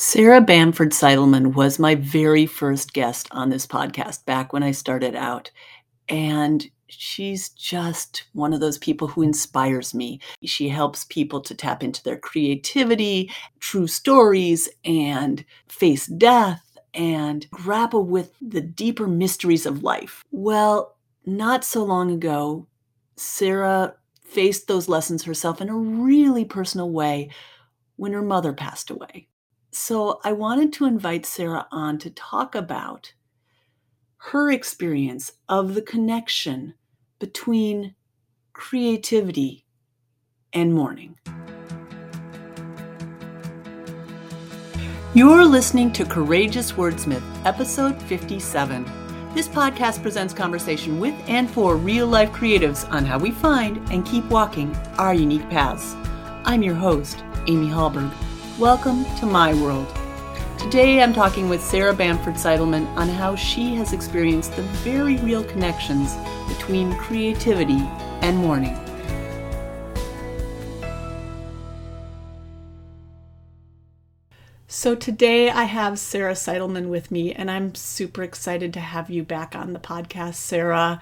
Sarah Bamford Seidelman was my very first guest on this podcast back when I started out. And she's just one of those people who inspires me. She helps people to tap into their creativity, true stories, and face death and grapple with the deeper mysteries of life. Well, not so long ago, Sarah faced those lessons herself in a really personal way when her mother passed away. So I wanted to invite Sarah on to talk about her experience of the connection between creativity and mourning. You're listening to Courageous Wordsmith, episode 57. This podcast presents conversation with and for real life creatives on how we find and keep walking our unique paths. I'm your host, Amy Hallberg. Welcome to my world. Today I'm talking with Sarah Bamford Seidelman on how she has experienced the very real connections between creativity and mourning. So today I have Sarah Seidelman with me, and I'm super excited to have you back on the podcast, Sarah.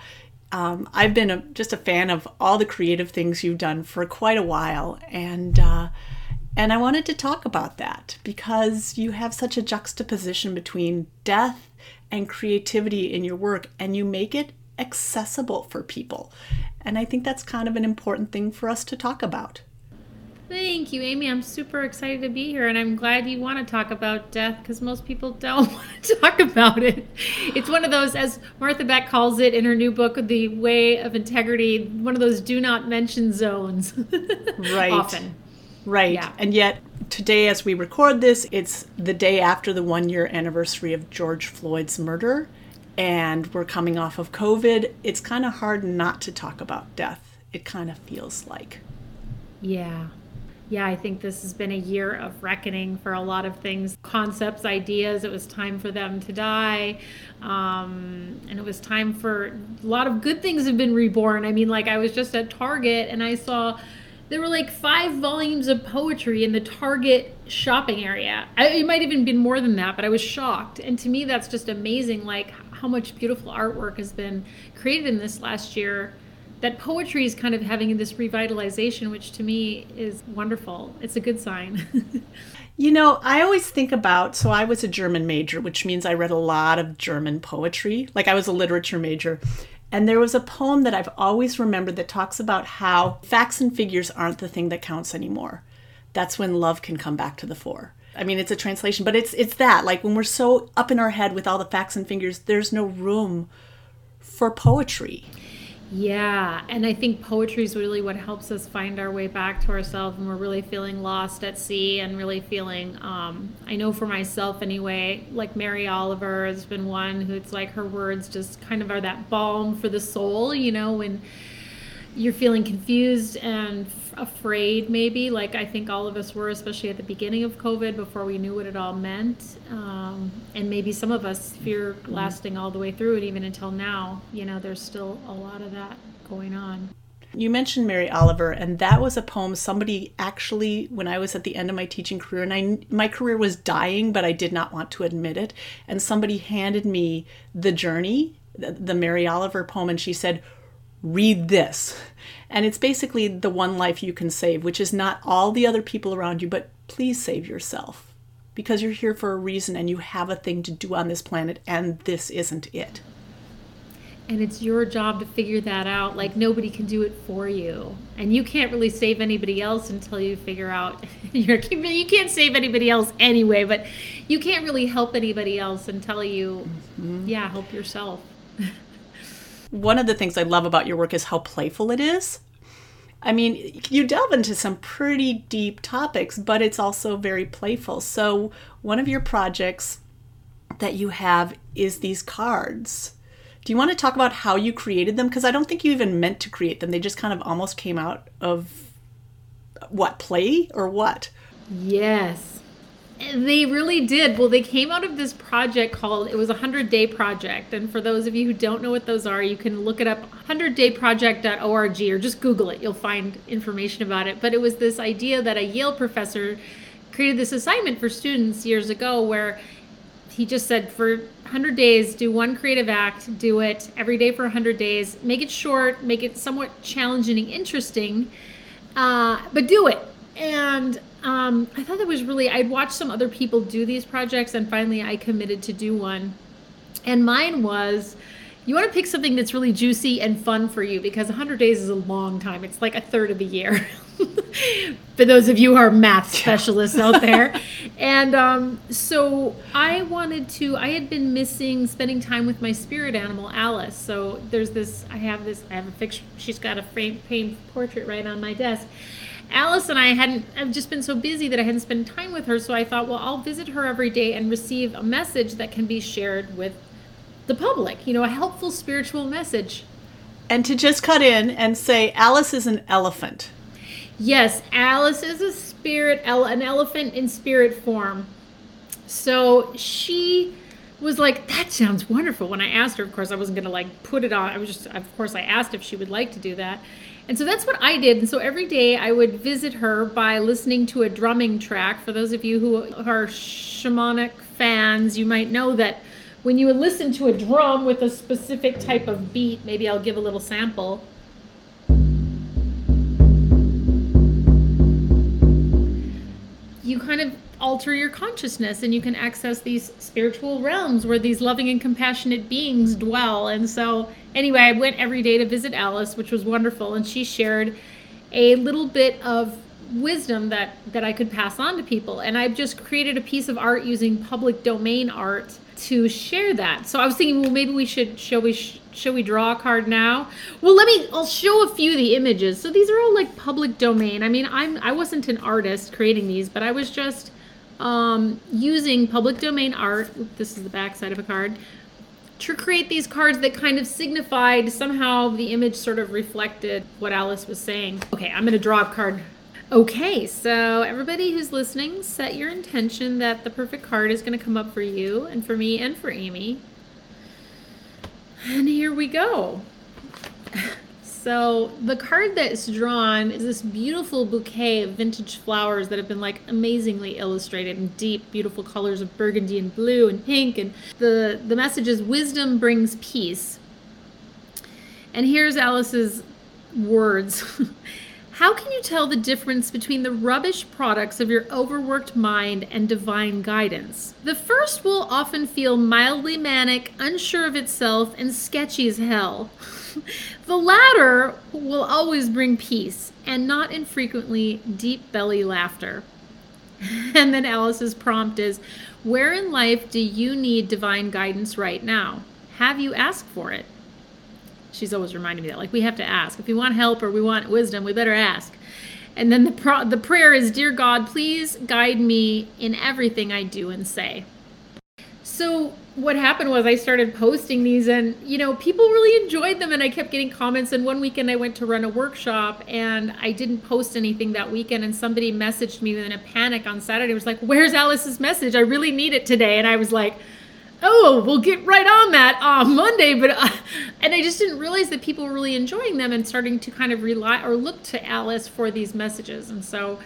Um, I've been a, just a fan of all the creative things you've done for quite a while, and uh, and I wanted to talk about that because you have such a juxtaposition between death and creativity in your work, and you make it accessible for people. And I think that's kind of an important thing for us to talk about. Thank you, Amy. I'm super excited to be here, and I'm glad you want to talk about death because most people don't want to talk about it. It's one of those, as Martha Beck calls it in her new book, The Way of Integrity, one of those do not mention zones. Right. Often. Right. Yeah. And yet, today, as we record this, it's the day after the one year anniversary of George Floyd's murder. And we're coming off of COVID. It's kind of hard not to talk about death, it kind of feels like. Yeah. Yeah, I think this has been a year of reckoning for a lot of things, concepts, ideas. It was time for them to die. Um, and it was time for a lot of good things have been reborn. I mean, like I was just at Target and I saw there were like five volumes of poetry in the Target shopping area. I, it might even been more than that, but I was shocked. And to me, that's just amazing, like how much beautiful artwork has been created in this last year. That poetry is kind of having this revitalization, which to me is wonderful. It's a good sign. You know, I always think about so I was a German major, which means I read a lot of German poetry. Like I was a literature major. And there was a poem that I've always remembered that talks about how facts and figures aren't the thing that counts anymore. That's when love can come back to the fore. I mean, it's a translation, but it's it's that like when we're so up in our head with all the facts and figures, there's no room for poetry. Yeah, and I think poetry is really what helps us find our way back to ourselves when we're really feeling lost at sea and really feeling. Um, I know for myself anyway, like Mary Oliver has been one who it's like her words just kind of are that balm for the soul, you know, when you're feeling confused and afraid, maybe like I think all of us were, especially at the beginning of COVID before we knew what it all meant. Um, and maybe some of us fear lasting all the way through it, even until now. You know, there's still a lot of that going on. You mentioned Mary Oliver, and that was a poem somebody actually, when I was at the end of my teaching career, and I my career was dying, but I did not want to admit it, and somebody handed me the journey, the, the Mary Oliver poem, and she said, "Read this," and it's basically the one life you can save, which is not all the other people around you, but please save yourself because you're here for a reason and you have a thing to do on this planet, and this isn't it. And it's your job to figure that out. Like nobody can do it for you, and you can't really save anybody else until you figure out. You're, you can't save anybody else anyway, but you can't really help anybody else until you, mm-hmm. yeah, help yourself. one of the things I love about your work is how playful it is. I mean, you delve into some pretty deep topics, but it's also very playful. So, one of your projects that you have is these cards. Do you want to talk about how you created them? Because I don't think you even meant to create them. They just kind of almost came out of what, play or what? Yes. They really did. Well, they came out of this project called, it was a 100 day project. And for those of you who don't know what those are, you can look it up 100dayproject.org or just Google it. You'll find information about it. But it was this idea that a Yale professor created this assignment for students years ago where he just said for 100 days do one creative act do it every day for 100 days make it short make it somewhat challenging and interesting uh, but do it and um, i thought that was really i'd watched some other people do these projects and finally i committed to do one and mine was you want to pick something that's really juicy and fun for you because 100 days is a long time it's like a third of the year for those of you who are math specialists out there. And um, so I wanted to, I had been missing spending time with my spirit animal, Alice. So there's this, I have this, I have a picture, she's got a frame, framed portrait right on my desk. Alice and I hadn't, I've just been so busy that I hadn't spent time with her. So I thought, well, I'll visit her every day and receive a message that can be shared with the public, you know, a helpful spiritual message. And to just cut in and say, Alice is an elephant. Yes, Alice is a spirit, an elephant in spirit form. So she was like, that sounds wonderful. When I asked her, of course, I wasn't going to like put it on. I was just, of course, I asked if she would like to do that. And so that's what I did. And so every day I would visit her by listening to a drumming track. For those of you who are shamanic fans, you might know that when you would listen to a drum with a specific type of beat, maybe I'll give a little sample you kind of alter your consciousness and you can access these spiritual realms where these loving and compassionate beings dwell. And so, anyway, I went every day to visit Alice, which was wonderful, and she shared a little bit of wisdom that that I could pass on to people. And I've just created a piece of art using public domain art to share that. So I was thinking, well, maybe we should shall we sh- shall we draw a card now? Well, let me. I'll show a few of the images. So these are all like public domain. I mean, I'm I wasn't an artist creating these, but I was just um, using public domain art. This is the back side of a card to create these cards that kind of signified somehow the image sort of reflected what Alice was saying. Okay, I'm going to draw a card Okay, so everybody who's listening, set your intention that the perfect card is going to come up for you and for me and for Amy. And here we go. So the card that's drawn is this beautiful bouquet of vintage flowers that have been like amazingly illustrated in deep, beautiful colors of burgundy and blue and pink. And the, the message is wisdom brings peace. And here's Alice's words. How can you tell the difference between the rubbish products of your overworked mind and divine guidance? The first will often feel mildly manic, unsure of itself, and sketchy as hell. the latter will always bring peace, and not infrequently deep belly laughter. and then Alice's prompt is Where in life do you need divine guidance right now? Have you asked for it? she's always reminding me that like we have to ask if we want help or we want wisdom we better ask and then the pro- the prayer is dear god please guide me in everything i do and say so what happened was i started posting these and you know people really enjoyed them and i kept getting comments and one weekend i went to run a workshop and i didn't post anything that weekend and somebody messaged me in a panic on saturday it was like where's alice's message i really need it today and i was like oh, we'll get right on that on Monday. But uh, and I just didn't realize that people were really enjoying them and starting to kind of rely or look to Alice for these messages. And so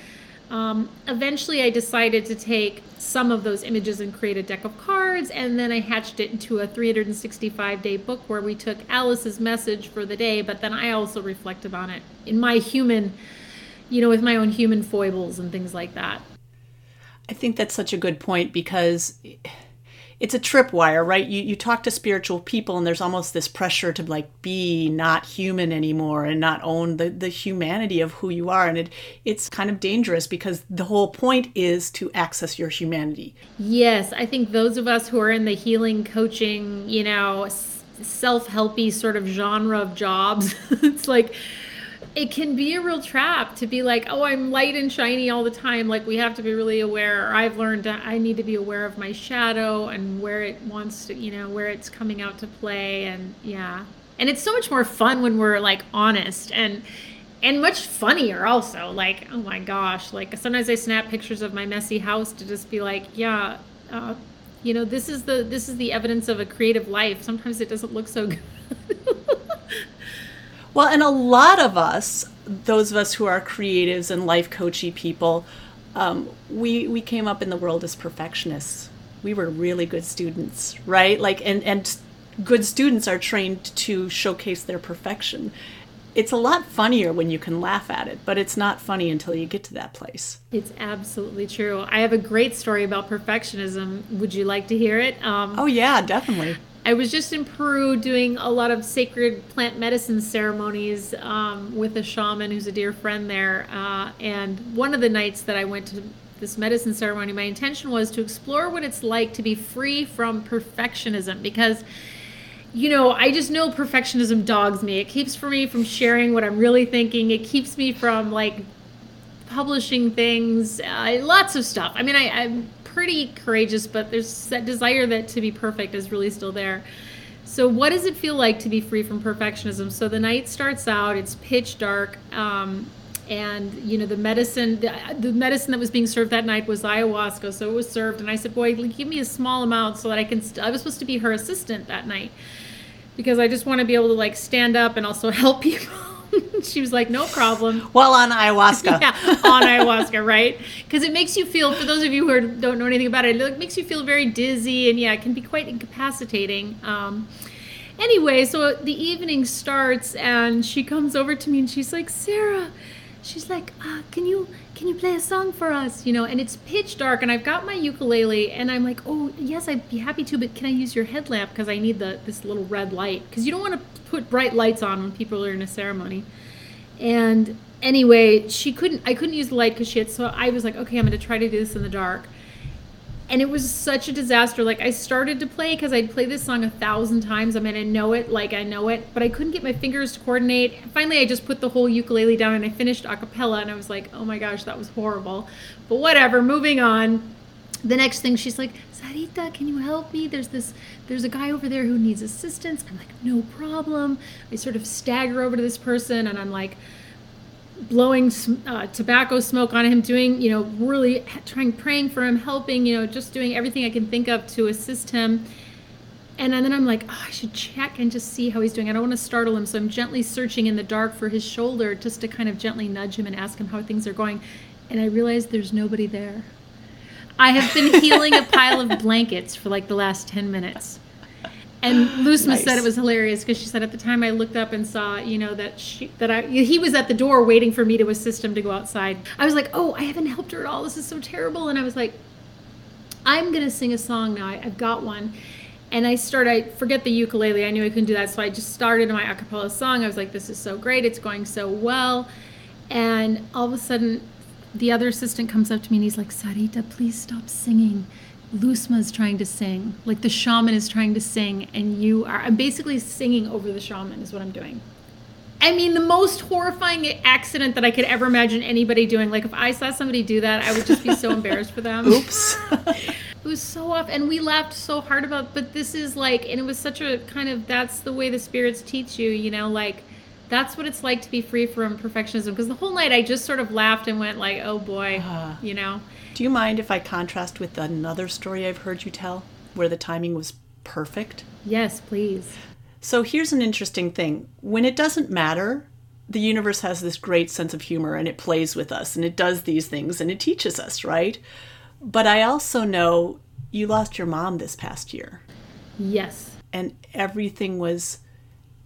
um, eventually, I decided to take some of those images and create a deck of cards, and then I hatched it into a 365 day book where we took Alice's message for the day, but then I also reflected on it in my human, you know, with my own human foibles and things like that. I think that's such a good point because it's a tripwire, right? You you talk to spiritual people and there's almost this pressure to like be not human anymore and not own the, the humanity of who you are. And it it's kind of dangerous because the whole point is to access your humanity. Yes, I think those of us who are in the healing coaching, you know, self-helpy sort of genre of jobs, it's like it can be a real trap to be like, oh, I'm light and shiny all the time. Like we have to be really aware. I've learned I need to be aware of my shadow and where it wants to, you know, where it's coming out to play. And yeah, and it's so much more fun when we're like honest and and much funnier also. Like oh my gosh, like sometimes I snap pictures of my messy house to just be like, yeah. Uh, you know this is the this is the evidence of a creative life sometimes it doesn't look so good Well, and a lot of us, those of us who are creatives and life coachy people, um, we we came up in the world as perfectionists. We were really good students, right? Like, and and good students are trained to showcase their perfection. It's a lot funnier when you can laugh at it, but it's not funny until you get to that place. It's absolutely true. I have a great story about perfectionism. Would you like to hear it? Um, oh yeah, definitely. I was just in Peru doing a lot of sacred plant medicine ceremonies um, with a shaman who's a dear friend there. Uh, and one of the nights that I went to this medicine ceremony, my intention was to explore what it's like to be free from perfectionism because you know, I just know perfectionism dogs me. It keeps for me from sharing what I'm really thinking. It keeps me from like publishing things, uh, lots of stuff. I mean, I, I'm pretty courageous, but there's that desire that to be perfect is really still there. So, what does it feel like to be free from perfectionism? So, the night starts out, it's pitch dark. Um, and you know the medicine the, the, medicine that was being served that night was ayahuasca so it was served and i said boy give me a small amount so that i can st- i was supposed to be her assistant that night because i just want to be able to like stand up and also help people she was like, no problem. Well, on ayahuasca. yeah, on ayahuasca, right? Because it makes you feel, for those of you who don't know anything about it, it makes you feel very dizzy and yeah, it can be quite incapacitating. Um, anyway, so the evening starts and she comes over to me and she's like, Sarah, she's like, uh, can you can you play a song for us? You know, and it's pitch dark and I've got my ukulele and I'm like, oh yes, I'd be happy to, but can I use your headlamp because I need the this little red light because you don't want to put bright lights on when people are in a ceremony. And anyway, she couldn't. I couldn't use the light because she had. So I was like, okay, I'm going to try to do this in the dark. And it was such a disaster. Like I started to play because I'd play this song a thousand times. I mean, I know it, like I know it, but I couldn't get my fingers to coordinate. Finally, I just put the whole ukulele down and I finished a cappella. And I was like, oh my gosh, that was horrible. But whatever. Moving on. The next thing, she's like, Sarita, can you help me? There's this, there's a guy over there who needs assistance. I'm like, no problem. I sort of stagger over to this person and I'm like, blowing uh, tobacco smoke on him, doing, you know, really trying, praying for him, helping, you know, just doing everything I can think of to assist him. And then I'm like, oh, I should check and just see how he's doing. I don't want to startle him. So I'm gently searching in the dark for his shoulder just to kind of gently nudge him and ask him how things are going. And I realize there's nobody there. I have been healing a pile of blankets for like the last 10 minutes. And Lusma nice. said it was hilarious because she said at the time I looked up and saw, you know, that she that I he was at the door waiting for me to assist him to go outside. I was like, oh, I haven't helped her at all. This is so terrible. And I was like, I'm gonna sing a song now. I, have got one. And I started. I forget the ukulele. I knew I couldn't do that, so I just started my acapella song. I was like, this is so great. It's going so well. And all of a sudden, the other assistant comes up to me and he's like, Sarita, please stop singing. Lusma is trying to sing, like the shaman is trying to sing, and you are. I'm basically singing over the shaman, is what I'm doing. I mean, the most horrifying accident that I could ever imagine anybody doing. Like, if I saw somebody do that, I would just be so embarrassed for them. Oops. it was so off, and we laughed so hard about. But this is like, and it was such a kind of that's the way the spirits teach you, you know, like that's what it's like to be free from perfectionism. Because the whole night I just sort of laughed and went like, oh boy, uh, you know. Do you mind if I contrast with another story I've heard you tell where the timing was perfect? Yes, please. So here's an interesting thing. When it doesn't matter, the universe has this great sense of humor and it plays with us and it does these things and it teaches us, right? But I also know you lost your mom this past year. Yes. And everything was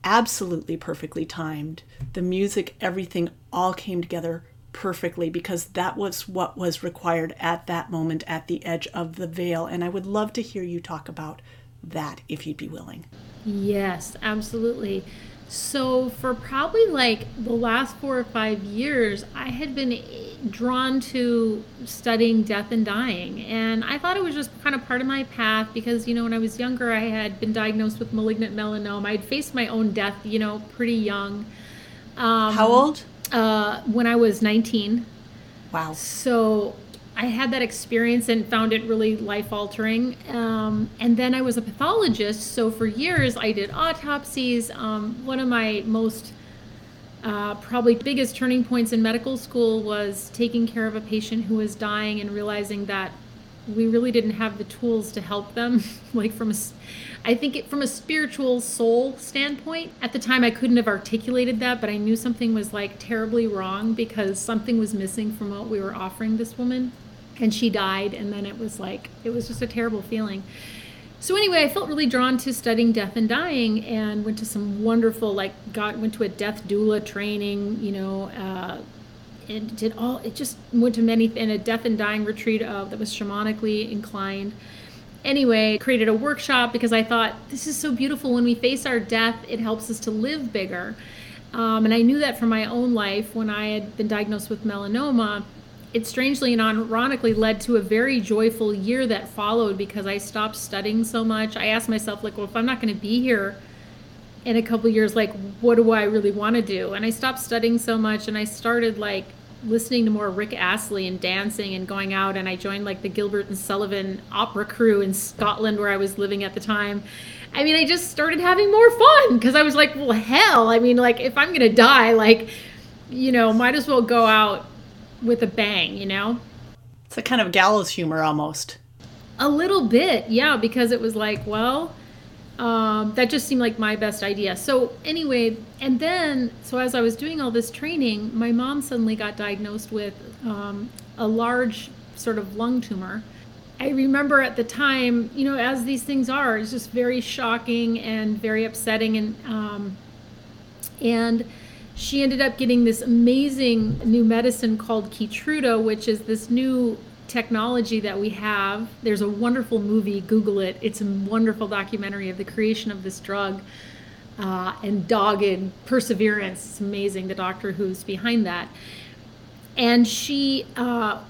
absolutely perfectly timed. The music, everything all came together perfectly because that was what was required at that moment at the edge of the veil. And I would love to hear you talk about that if you'd be willing. Yes, absolutely. So, for probably like the last four or five years, I had been drawn to studying death and dying. And I thought it was just kind of part of my path because, you know, when I was younger, I had been diagnosed with malignant melanoma. I'd faced my own death, you know, pretty young. Um, How old? uh, when I was 19. Wow. So I had that experience and found it really life altering. Um, and then I was a pathologist. So for years, I did autopsies. Um, one of my most uh, probably biggest turning points in medical school was taking care of a patient who was dying and realizing that we really didn't have the tools to help them like from a i think it from a spiritual soul standpoint at the time i couldn't have articulated that but i knew something was like terribly wrong because something was missing from what we were offering this woman and she died and then it was like it was just a terrible feeling. So anyway i felt really drawn to studying death and dying and went to some wonderful like got went to a death doula training you know uh, and did all it just went to many in a death and dying retreat of that was shamanically inclined. Anyway created a workshop because i thought this is so beautiful. When we face our death it helps us to live bigger. Um, and i knew that from my own life when i had been diagnosed with melanoma it strangely and ironically led to a very joyful year that followed because I stopped studying so much. I asked myself, like, well, if I'm not going to be here in a couple years, like, what do I really want to do? And I stopped studying so much and I started like listening to more Rick Astley and dancing and going out. And I joined like the Gilbert and Sullivan opera crew in Scotland where I was living at the time. I mean, I just started having more fun because I was like, well, hell, I mean, like, if I'm going to die, like, you know, might as well go out with a bang, you know? It's a kind of gallows humor almost. A little bit, yeah, because it was like, well, um, that just seemed like my best idea. So, anyway, and then, so as I was doing all this training, my mom suddenly got diagnosed with um, a large sort of lung tumor. I remember at the time, you know, as these things are, it's just very shocking and very upsetting. And, um, and, she ended up getting this amazing new medicine called Keytruda, which is this new technology that we have. There's a wonderful movie, Google it. It's a wonderful documentary of the creation of this drug uh, and dogged perseverance. It's amazing, the doctor who's behind that. And she uh,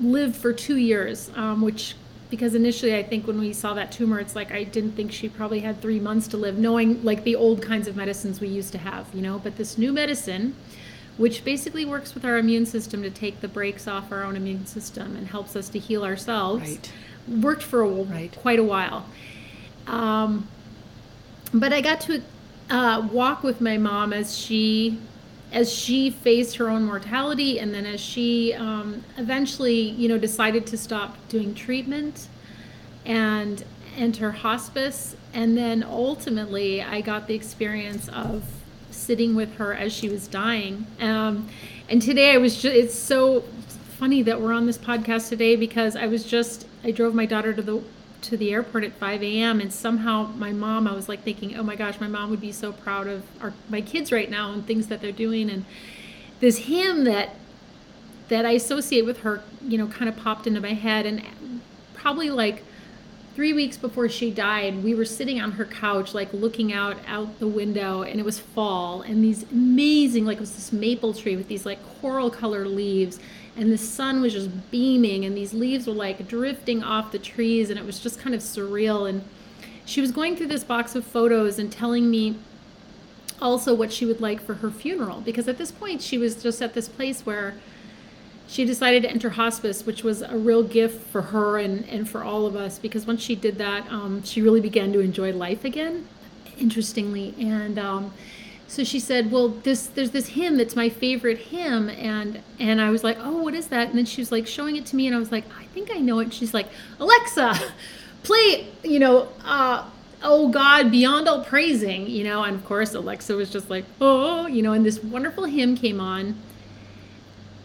lived for two years, um, which because initially I think when we saw that tumor, it's like I didn't think she probably had three months to live, knowing like the old kinds of medicines we used to have, you know. But this new medicine, which basically works with our immune system to take the brakes off our own immune system and helps us to heal ourselves, right. worked for a, right. quite a while. Um, but I got to uh, walk with my mom as she as she faced her own mortality and then as she um, eventually you know decided to stop doing treatment and enter hospice. And then ultimately i got the experience of sitting with her as she was dying. Um, and today i was just it's so funny that we're on this podcast today because i was just i drove my daughter to the to the airport at 5 a.m. and somehow my mom, I was like thinking, oh my gosh, my mom would be so proud of our, my kids right now and things that they're doing. And this hymn that that I associate with her, you know, kind of popped into my head. And probably like three weeks before she died, we were sitting on her couch, like looking out out the window, and it was fall, and these amazing, like it was this maple tree with these like coral color leaves and the sun was just beaming and these leaves were like drifting off the trees and it was just kind of surreal. And she was going through this box of photos and telling me also what she would like for her funeral because at this point she was just at this place where she decided to enter hospice which was a real gift for her and, and for all of us because once she did that um, she really began to enjoy life again interestingly. And um, so she said, "Well, this there's this hymn that's my favorite hymn," and and I was like, "Oh, what is that?" And then she was like showing it to me, and I was like, "I think I know it." She's like, "Alexa, play, you know, uh, oh God, beyond all praising, you know." And of course, Alexa was just like, "Oh," you know, and this wonderful hymn came on.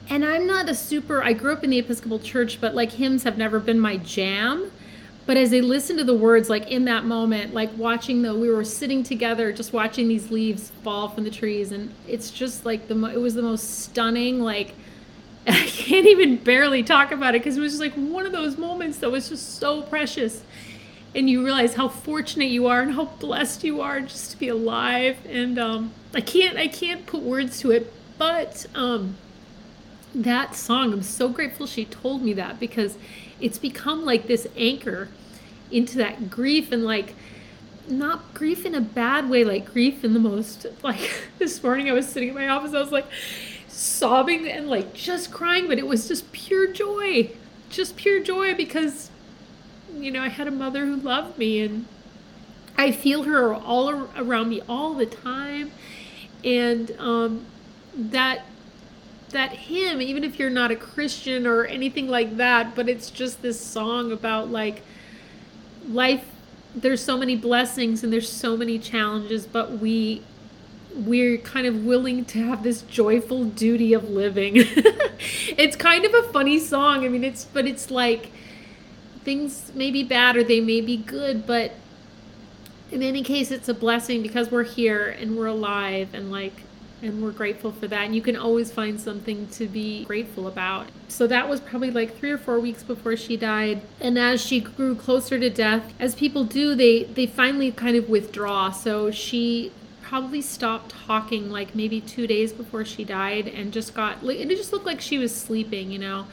And I'm not a super. I grew up in the Episcopal Church, but like hymns have never been my jam. But as they listened to the words, like in that moment, like watching the, we were sitting together, just watching these leaves fall from the trees, and it's just like the, it was the most stunning, like, I can't even barely talk about it because it was just like one of those moments that was just so precious. And you realize how fortunate you are and how blessed you are just to be alive. And um, I can't, I can't put words to it, but um, that song, I'm so grateful she told me that because it's become like this anchor into that grief and like not grief in a bad way, like grief in the most like this morning I was sitting in my office, I was like sobbing and like just crying, but it was just pure joy. Just pure joy because you know, I had a mother who loved me and I feel her all around me all the time. And um, that that hymn, even if you're not a Christian or anything like that, but it's just this song about like life there's so many blessings and there's so many challenges, but we we're kind of willing to have this joyful duty of living. it's kind of a funny song. I mean, it's but it's like things may be bad or they may be good, but in any case, it's a blessing because we're here and we're alive and like and we're grateful for that. And you can always find something to be grateful about. So that was probably like three or four weeks before she died. And as she grew closer to death, as people do, they they finally kind of withdraw. So she probably stopped talking like maybe two days before she died and just got it just looked like she was sleeping, you know.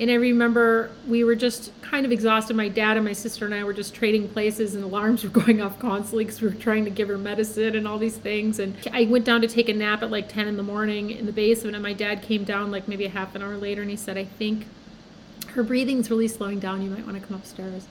And I remember we were just kind of exhausted. My dad and my sister and I were just trading places, and alarms were going off constantly because we were trying to give her medicine and all these things. And I went down to take a nap at like 10 in the morning in the basement, and my dad came down like maybe a half an hour later, and he said, I think her breathing's really slowing down. You might want to come upstairs.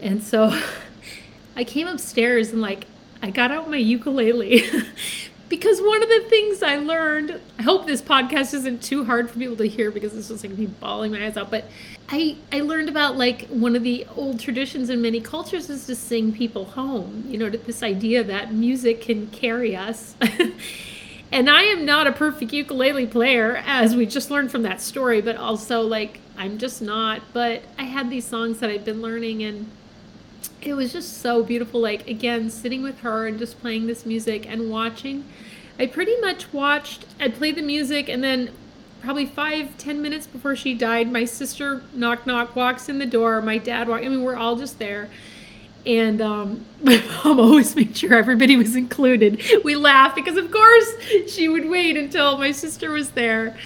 And so I came upstairs and like I got out my ukulele because one of the things I learned, I hope this podcast isn't too hard for people to hear because it's just like me bawling my eyes out, but I I learned about like one of the old traditions in many cultures is to sing people home. You know, this idea that music can carry us. and I am not a perfect ukulele player, as we just learned from that story, but also like I'm just not. But I had these songs that I've been learning and it was just so beautiful. Like, again, sitting with her and just playing this music and watching. I pretty much watched, I played the music, and then probably five, ten minutes before she died, my sister, knock, knock, walks in the door. My dad walks, I mean, we're all just there. And um, my mom always made sure everybody was included. We laughed because, of course, she would wait until my sister was there.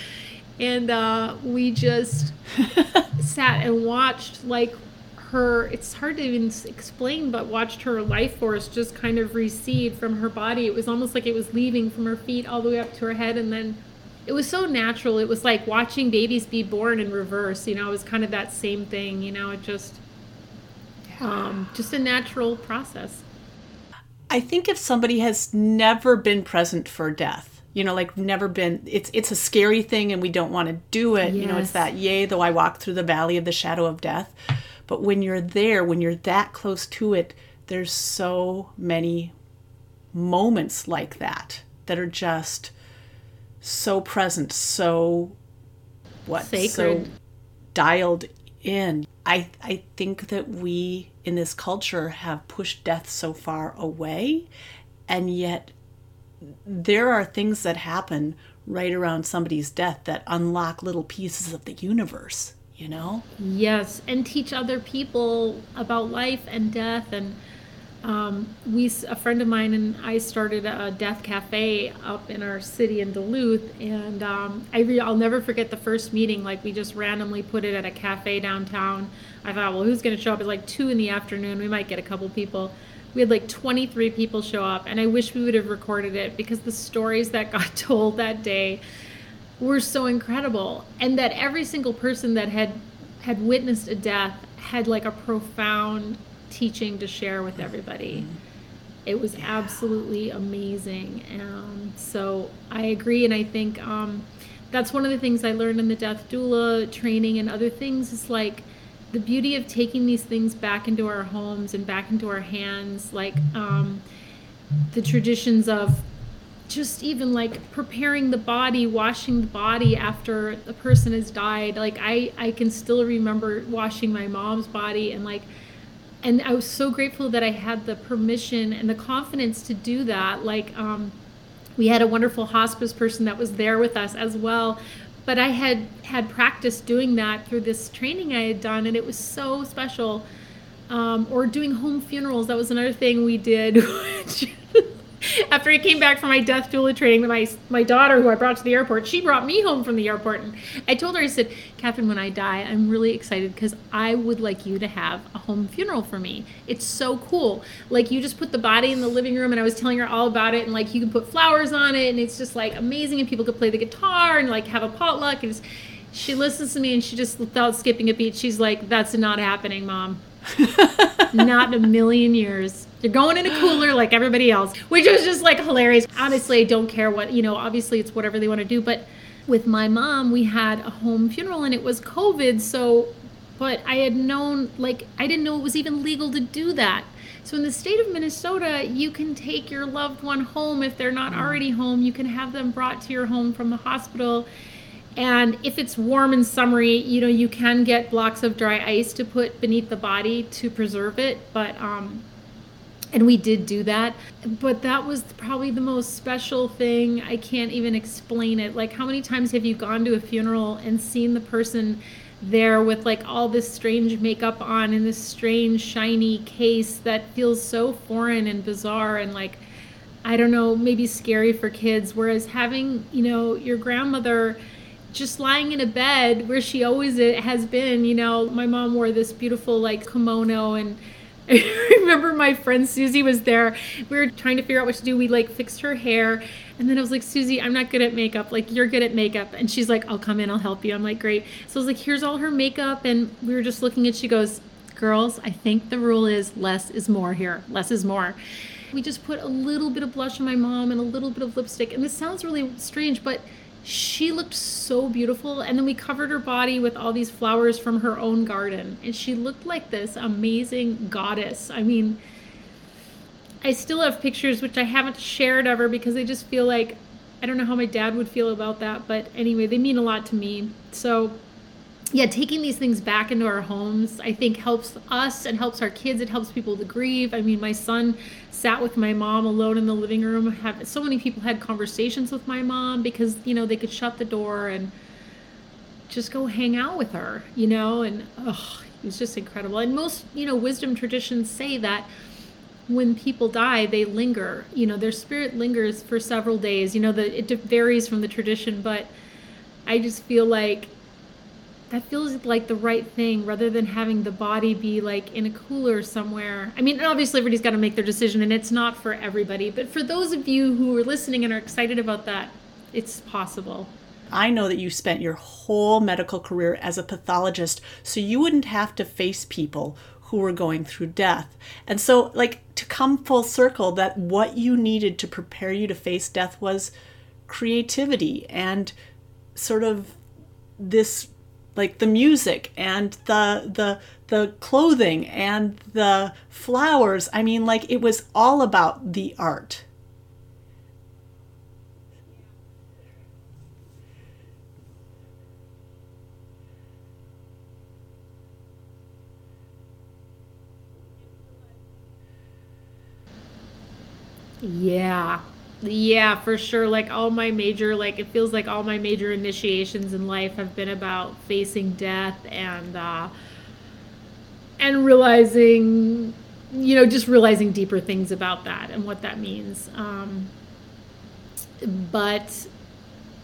And uh, we just sat and watched like her it's hard to even explain but watched her life force just kind of recede from her body. It was almost like it was leaving from her feet all the way up to her head and then it was so natural. It was like watching babies be born in reverse you know it was kind of that same thing you know it just um, just a natural process. I think if somebody has never been present for death you know like never been it's it's a scary thing and we don't want to do it yes. you know it's that yay though i walk through the valley of the shadow of death but when you're there, when you're that close to it, there's so many moments like that that are just so present, so what Sacred. so dialed in. I I think that we in this culture have pushed death so far away and yet there are things that happen right around somebody's death that unlock little pieces of the universe you know? Yes, and teach other people about life and death. And um, we, a friend of mine and I started a death cafe up in our city in Duluth. And um, I re- I'll never forget the first meeting. Like, we just randomly put it at a cafe downtown. I thought, well, who's going to show up? It's like two in the afternoon. We might get a couple people. We had like 23 people show up, and I wish we would have recorded it because the stories that got told that day were so incredible and that every single person that had had witnessed a death had like a profound teaching to share with everybody mm-hmm. it was yeah. absolutely amazing and so i agree and i think um, that's one of the things i learned in the death doula training and other things is like the beauty of taking these things back into our homes and back into our hands like um, the traditions of just even like preparing the body washing the body after the person has died like i i can still remember washing my mom's body and like and i was so grateful that i had the permission and the confidence to do that like um we had a wonderful hospice person that was there with us as well but i had had practice doing that through this training i had done and it was so special um, or doing home funerals that was another thing we did after I came back from my death doula training, with my my daughter, who I brought to the airport, she brought me home from the airport, and I told her, I said, Catherine, when I die, I'm really excited because I would like you to have a home funeral for me. It's so cool. Like you just put the body in the living room, and I was telling her all about it, and like you can put flowers on it, and it's just like amazing, and people could play the guitar and like have a potluck, and she listens to me, and she just without skipping a beat, she's like, "That's not happening, mom." not in a million years. You're going in a cooler like everybody else, which was just like hilarious. Honestly, I don't care what, you know, obviously it's whatever they want to do, but with my mom, we had a home funeral and it was COVID. So, but I had known, like, I didn't know it was even legal to do that. So, in the state of Minnesota, you can take your loved one home if they're not already home. You can have them brought to your home from the hospital. And if it's warm and summery, you know, you can get blocks of dry ice to put beneath the body to preserve it. But, um, and we did do that. But that was probably the most special thing. I can't even explain it. Like how many times have you gone to a funeral and seen the person there with like all this strange makeup on and this strange shiny case that feels so foreign and bizarre and like i don't know maybe scary for kids? Whereas having you know your grandmother just lying in a bed where she always has been you know my mom wore this beautiful like kimono and I remember my friend Susie was there. We were trying to figure out what to do. We like fixed her hair. And then I was like, Susie, I'm not good at makeup. Like, you're good at makeup. And she's like, I'll come in, I'll help you. I'm like, great. So I was like, here's all her makeup. And we were just looking at, she goes, girls, I think the rule is less is more here. Less is more. We just put a little bit of blush on my mom and a little bit of lipstick. And this sounds really strange, but she looked so beautiful and then we covered her body with all these flowers from her own garden and she looked like this amazing goddess. I mean i still have pictures which i haven't shared ever because i just feel like i don't know how my dad would feel about that but anyway they mean a lot to me. So yeah, taking these things back into our homes, I think helps us and helps our kids. It helps people to grieve. I mean, my son sat with my mom alone in the living room. Have so many people had conversations with my mom because you know they could shut the door and just go hang out with her, you know, and oh, it was just incredible. And most you know wisdom traditions say that when people die, they linger. You know, their spirit lingers for several days. You know, that it varies from the tradition, but I just feel like that feels like the right thing rather than having the body be like in a cooler somewhere. I mean, obviously everybody's got to make their decision and it's not for everybody, but for those of you who are listening and are excited about that, it's possible. I know that you spent your whole medical career as a pathologist, so you wouldn't have to face people who were going through death. And so, like, to come full circle, that what you needed to prepare you to face death was creativity and sort of this like the music and the the the clothing and the flowers. I mean like it was all about the art. Yeah yeah, for sure. Like all my major, like it feels like all my major initiations in life have been about facing death and uh, and realizing, you know, just realizing deeper things about that and what that means. Um, but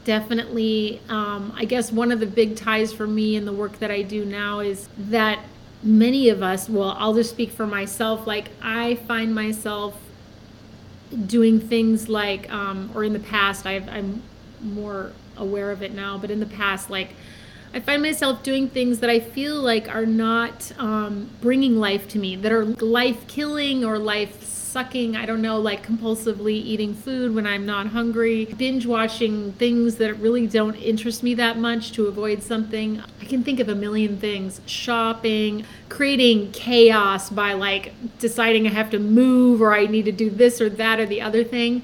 definitely, um, I guess one of the big ties for me in the work that I do now is that many of us, well, I'll just speak for myself. Like I find myself doing things like, um, or in the past, i I'm more aware of it now, but in the past, like, I find myself doing things that I feel like are not um, bringing life to me, that are life killing or life sucking, I don't know, like compulsively eating food when I'm not hungry, binge watching things that really don't interest me that much to avoid something. I can think of a million things. Shopping, creating chaos by like deciding I have to move or I need to do this or that or the other thing.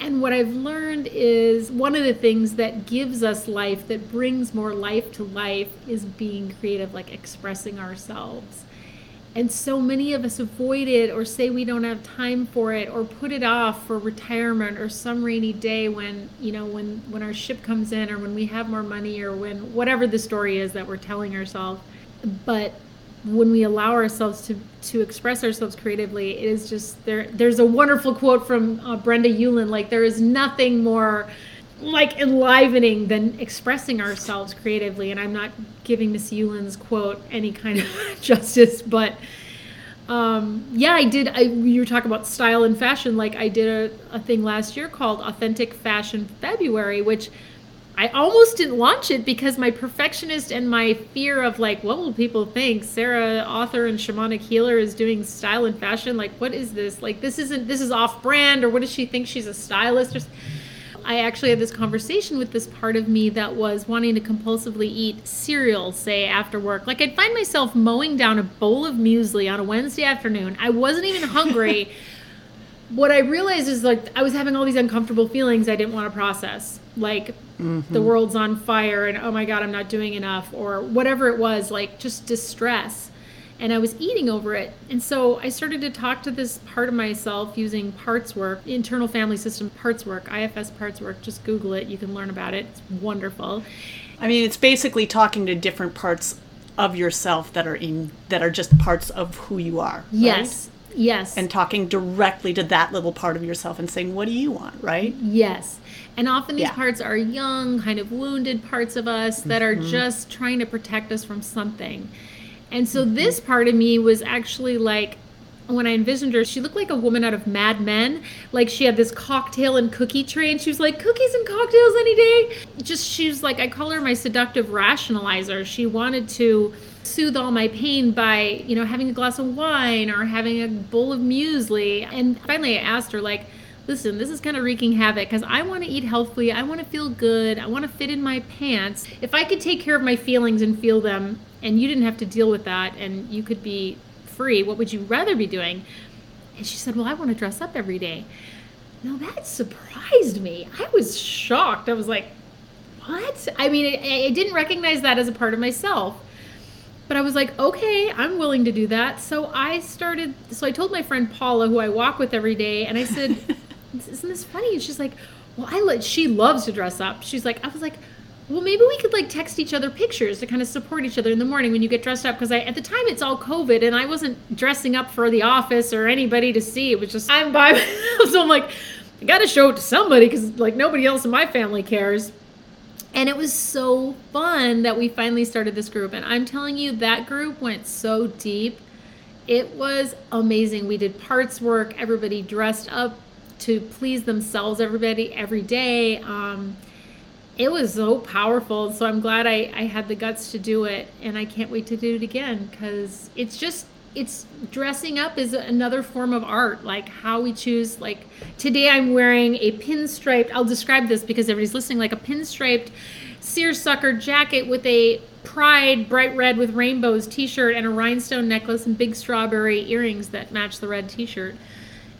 And what I've learned is one of the things that gives us life, that brings more life to life, is being creative, like expressing ourselves. And so many of us avoid it or say we don't have time for it or put it off for retirement or some rainy day when, you know, when when our ship comes in or when we have more money or when whatever the story is that we're telling ourselves. But when we allow ourselves to to express ourselves creatively, it is just there there's a wonderful quote from uh, Brenda Ueland like there is nothing more like enlivening than expressing ourselves creatively. And I'm not giving Miss Ueland's quote any kind of justice, but um, yeah, I did. I, you were talking about style and fashion. Like I did a, a thing last year called Authentic Fashion February, which I almost didn't launch it because my perfectionist and my fear of like, what will people think? Sarah, author and shamanic healer, is doing style and fashion. Like, what is this? Like, this isn't. This is off brand, or what does she think? She's a stylist, or I actually had this conversation with this part of me that was wanting to compulsively eat cereal, say after work. Like I'd find myself mowing down a bowl of muesli on a Wednesday afternoon. I wasn't even hungry. what I realized is like I was having all these uncomfortable feelings I didn't want to process. Like mm-hmm. the world's on fire and oh my god, I'm not doing enough or whatever it was, like just distress and I was eating over it. And so I started to talk to this part of myself using parts work, internal family system parts work, IFS parts work. Just Google it, you can learn about it. It's wonderful. I mean, it's basically talking to different parts of yourself that are in that are just parts of who you are. Yes. Yes. And talking directly to that little part of yourself and saying, "What do you want?" right? Yes. And often these yeah. parts are young, kind of wounded parts of us that mm-hmm. are just trying to protect us from something. And so this part of me was actually like, when I envisioned her, she looked like a woman out of Mad Men. Like she had this cocktail and cookie tray, and she was like, cookies and cocktails any day. Just, she was like, I call her my seductive rationalizer. She wanted to soothe all my pain by, you know, having a glass of wine or having a bowl of muesli. And finally, I asked her, like, listen, this is kind of wreaking havoc because I want to eat healthfully. I want to feel good. I want to fit in my pants. If I could take care of my feelings and feel them, and you didn't have to deal with that, and you could be free, what would you rather be doing? And she said, Well, I want to dress up every day. Now that surprised me. I was shocked. I was like, What? I mean, I, I didn't recognize that as a part of myself. But I was like, okay, I'm willing to do that. So I started, so I told my friend Paula, who I walk with every day, and I said, isn't this funny? And she's like, well, I let, she loves to dress up. She's like, I was like, well, maybe we could like text each other pictures to kind of support each other in the morning when you get dressed up. Because I, at the time, it's all COVID, and I wasn't dressing up for the office or anybody to see. It was just I'm by so I'm like, I got to show it to somebody because like nobody else in my family cares. And it was so fun that we finally started this group. And I'm telling you, that group went so deep. It was amazing. We did parts work. Everybody dressed up to please themselves everybody every day um, it was so powerful so i'm glad I, I had the guts to do it and i can't wait to do it again because it's just it's dressing up is another form of art like how we choose like today i'm wearing a pinstriped i'll describe this because everybody's listening like a pinstriped seersucker jacket with a pride bright red with rainbows t-shirt and a rhinestone necklace and big strawberry earrings that match the red t-shirt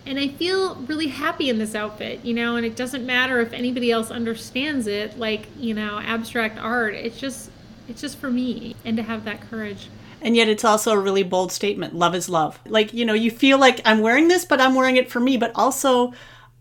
and I feel really happy in this outfit, you know, and it doesn't matter if anybody else understands it, like, you know, abstract art. It's just it's just for me and to have that courage. And yet it's also a really bold statement. Love is love. Like, you know, you feel like I'm wearing this, but I'm wearing it for me, but also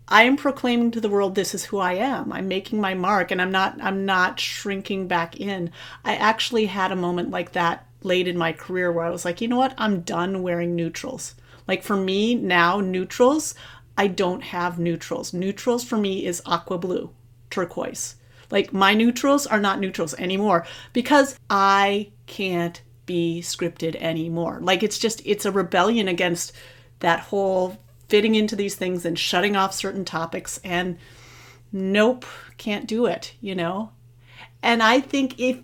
I am proclaiming to the world this is who I am. I'm making my mark and I'm not I'm not shrinking back in. I actually had a moment like that late in my career where I was like, you know what? I'm done wearing neutrals. Like for me now, neutrals, I don't have neutrals. Neutrals for me is aqua blue, turquoise. Like my neutrals are not neutrals anymore because I can't be scripted anymore. Like it's just, it's a rebellion against that whole fitting into these things and shutting off certain topics. And nope, can't do it, you know? And I think if,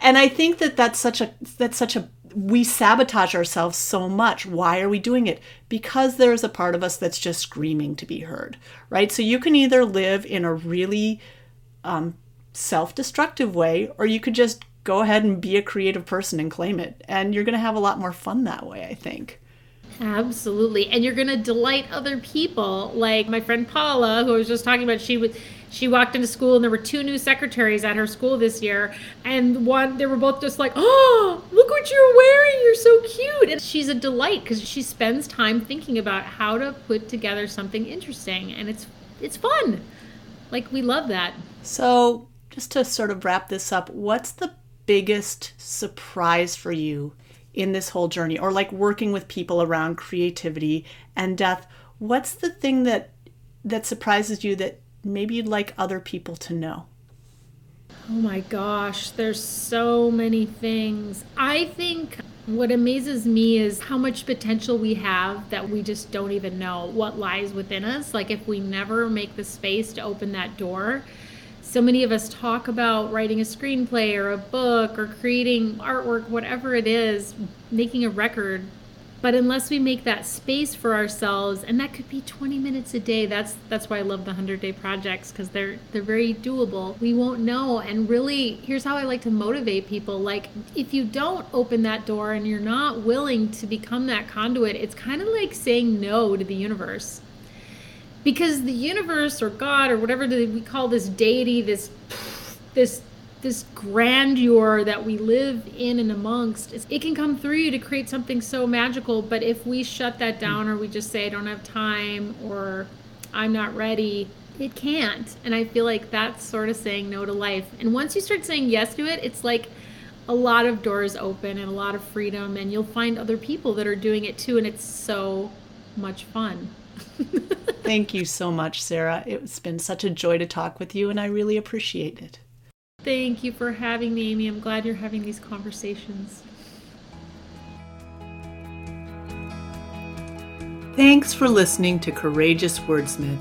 and I think that that's such a, that's such a we sabotage ourselves so much. Why are we doing it? Because there's a part of us that's just screaming to be heard, right? So you can either live in a really um, self destructive way, or you could just go ahead and be a creative person and claim it. And you're going to have a lot more fun that way, I think. Absolutely. And you're going to delight other people. Like my friend Paula, who I was just talking about, she was she walked into school and there were two new secretaries at her school this year. And one they were both just like oh look what you're wearing. You're so cute. And she's a delight because she spends time thinking about how to put together something interesting. And it's it's fun. Like we love that. So just to sort of wrap this up what's the biggest surprise for you in this whole journey? Or like working with people around creativity and death what's the thing that that surprises you that maybe you'd like other people to know? Oh my gosh, there's so many things. I think what amazes me is how much potential we have that we just don't even know what lies within us. Like, if we never make the space to open that door, so many of us talk about writing a screenplay or a book or creating artwork, whatever it is, making a record. But unless we make that space for ourselves, and that could be 20 minutes a day, that's that's why I love the 100 day projects because they're they're very doable. We won't know. And really, here's how I like to motivate people. Like if you don't open that door and you're not willing to become that conduit, it's kind of like saying no to the universe. Because the universe or God or whatever we call this deity, this this this grandeur that we live in and amongst it can come through you to create something so magical but if we shut that down or we just say i don't have time or i'm not ready it can't and i feel like that's sort of saying no to life and once you start saying yes to it it's like a lot of doors open and a lot of freedom and you'll find other people that are doing it too and it's so much fun Thank you so much, Sarah. It's been such a joy to talk with you, and I really appreciate it. Thank you for having me, Amy. I'm glad you're having these conversations. Thanks for listening to Courageous Wordsmith.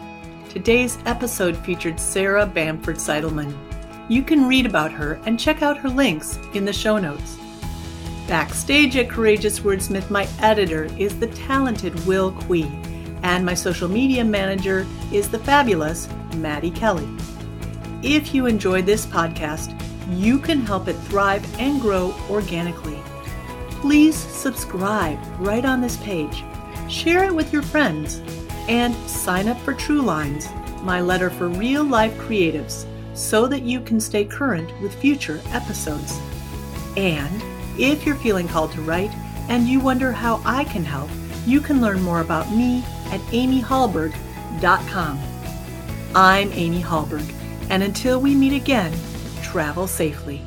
Today's episode featured Sarah Bamford Seidelman. You can read about her and check out her links in the show notes. Backstage at Courageous Wordsmith, my editor is the talented Will Quee, and my social media manager is the fabulous Maddie Kelly. If you enjoyed this podcast, you can help it thrive and grow organically. Please subscribe right on this page, share it with your friends, and sign up for True Lines, my letter for real life creatives, so that you can stay current with future episodes. And if you're feeling called to write and you wonder how I can help, you can learn more about me at amyhallberg.com. I'm Amy Hallberg and until we meet again, travel safely.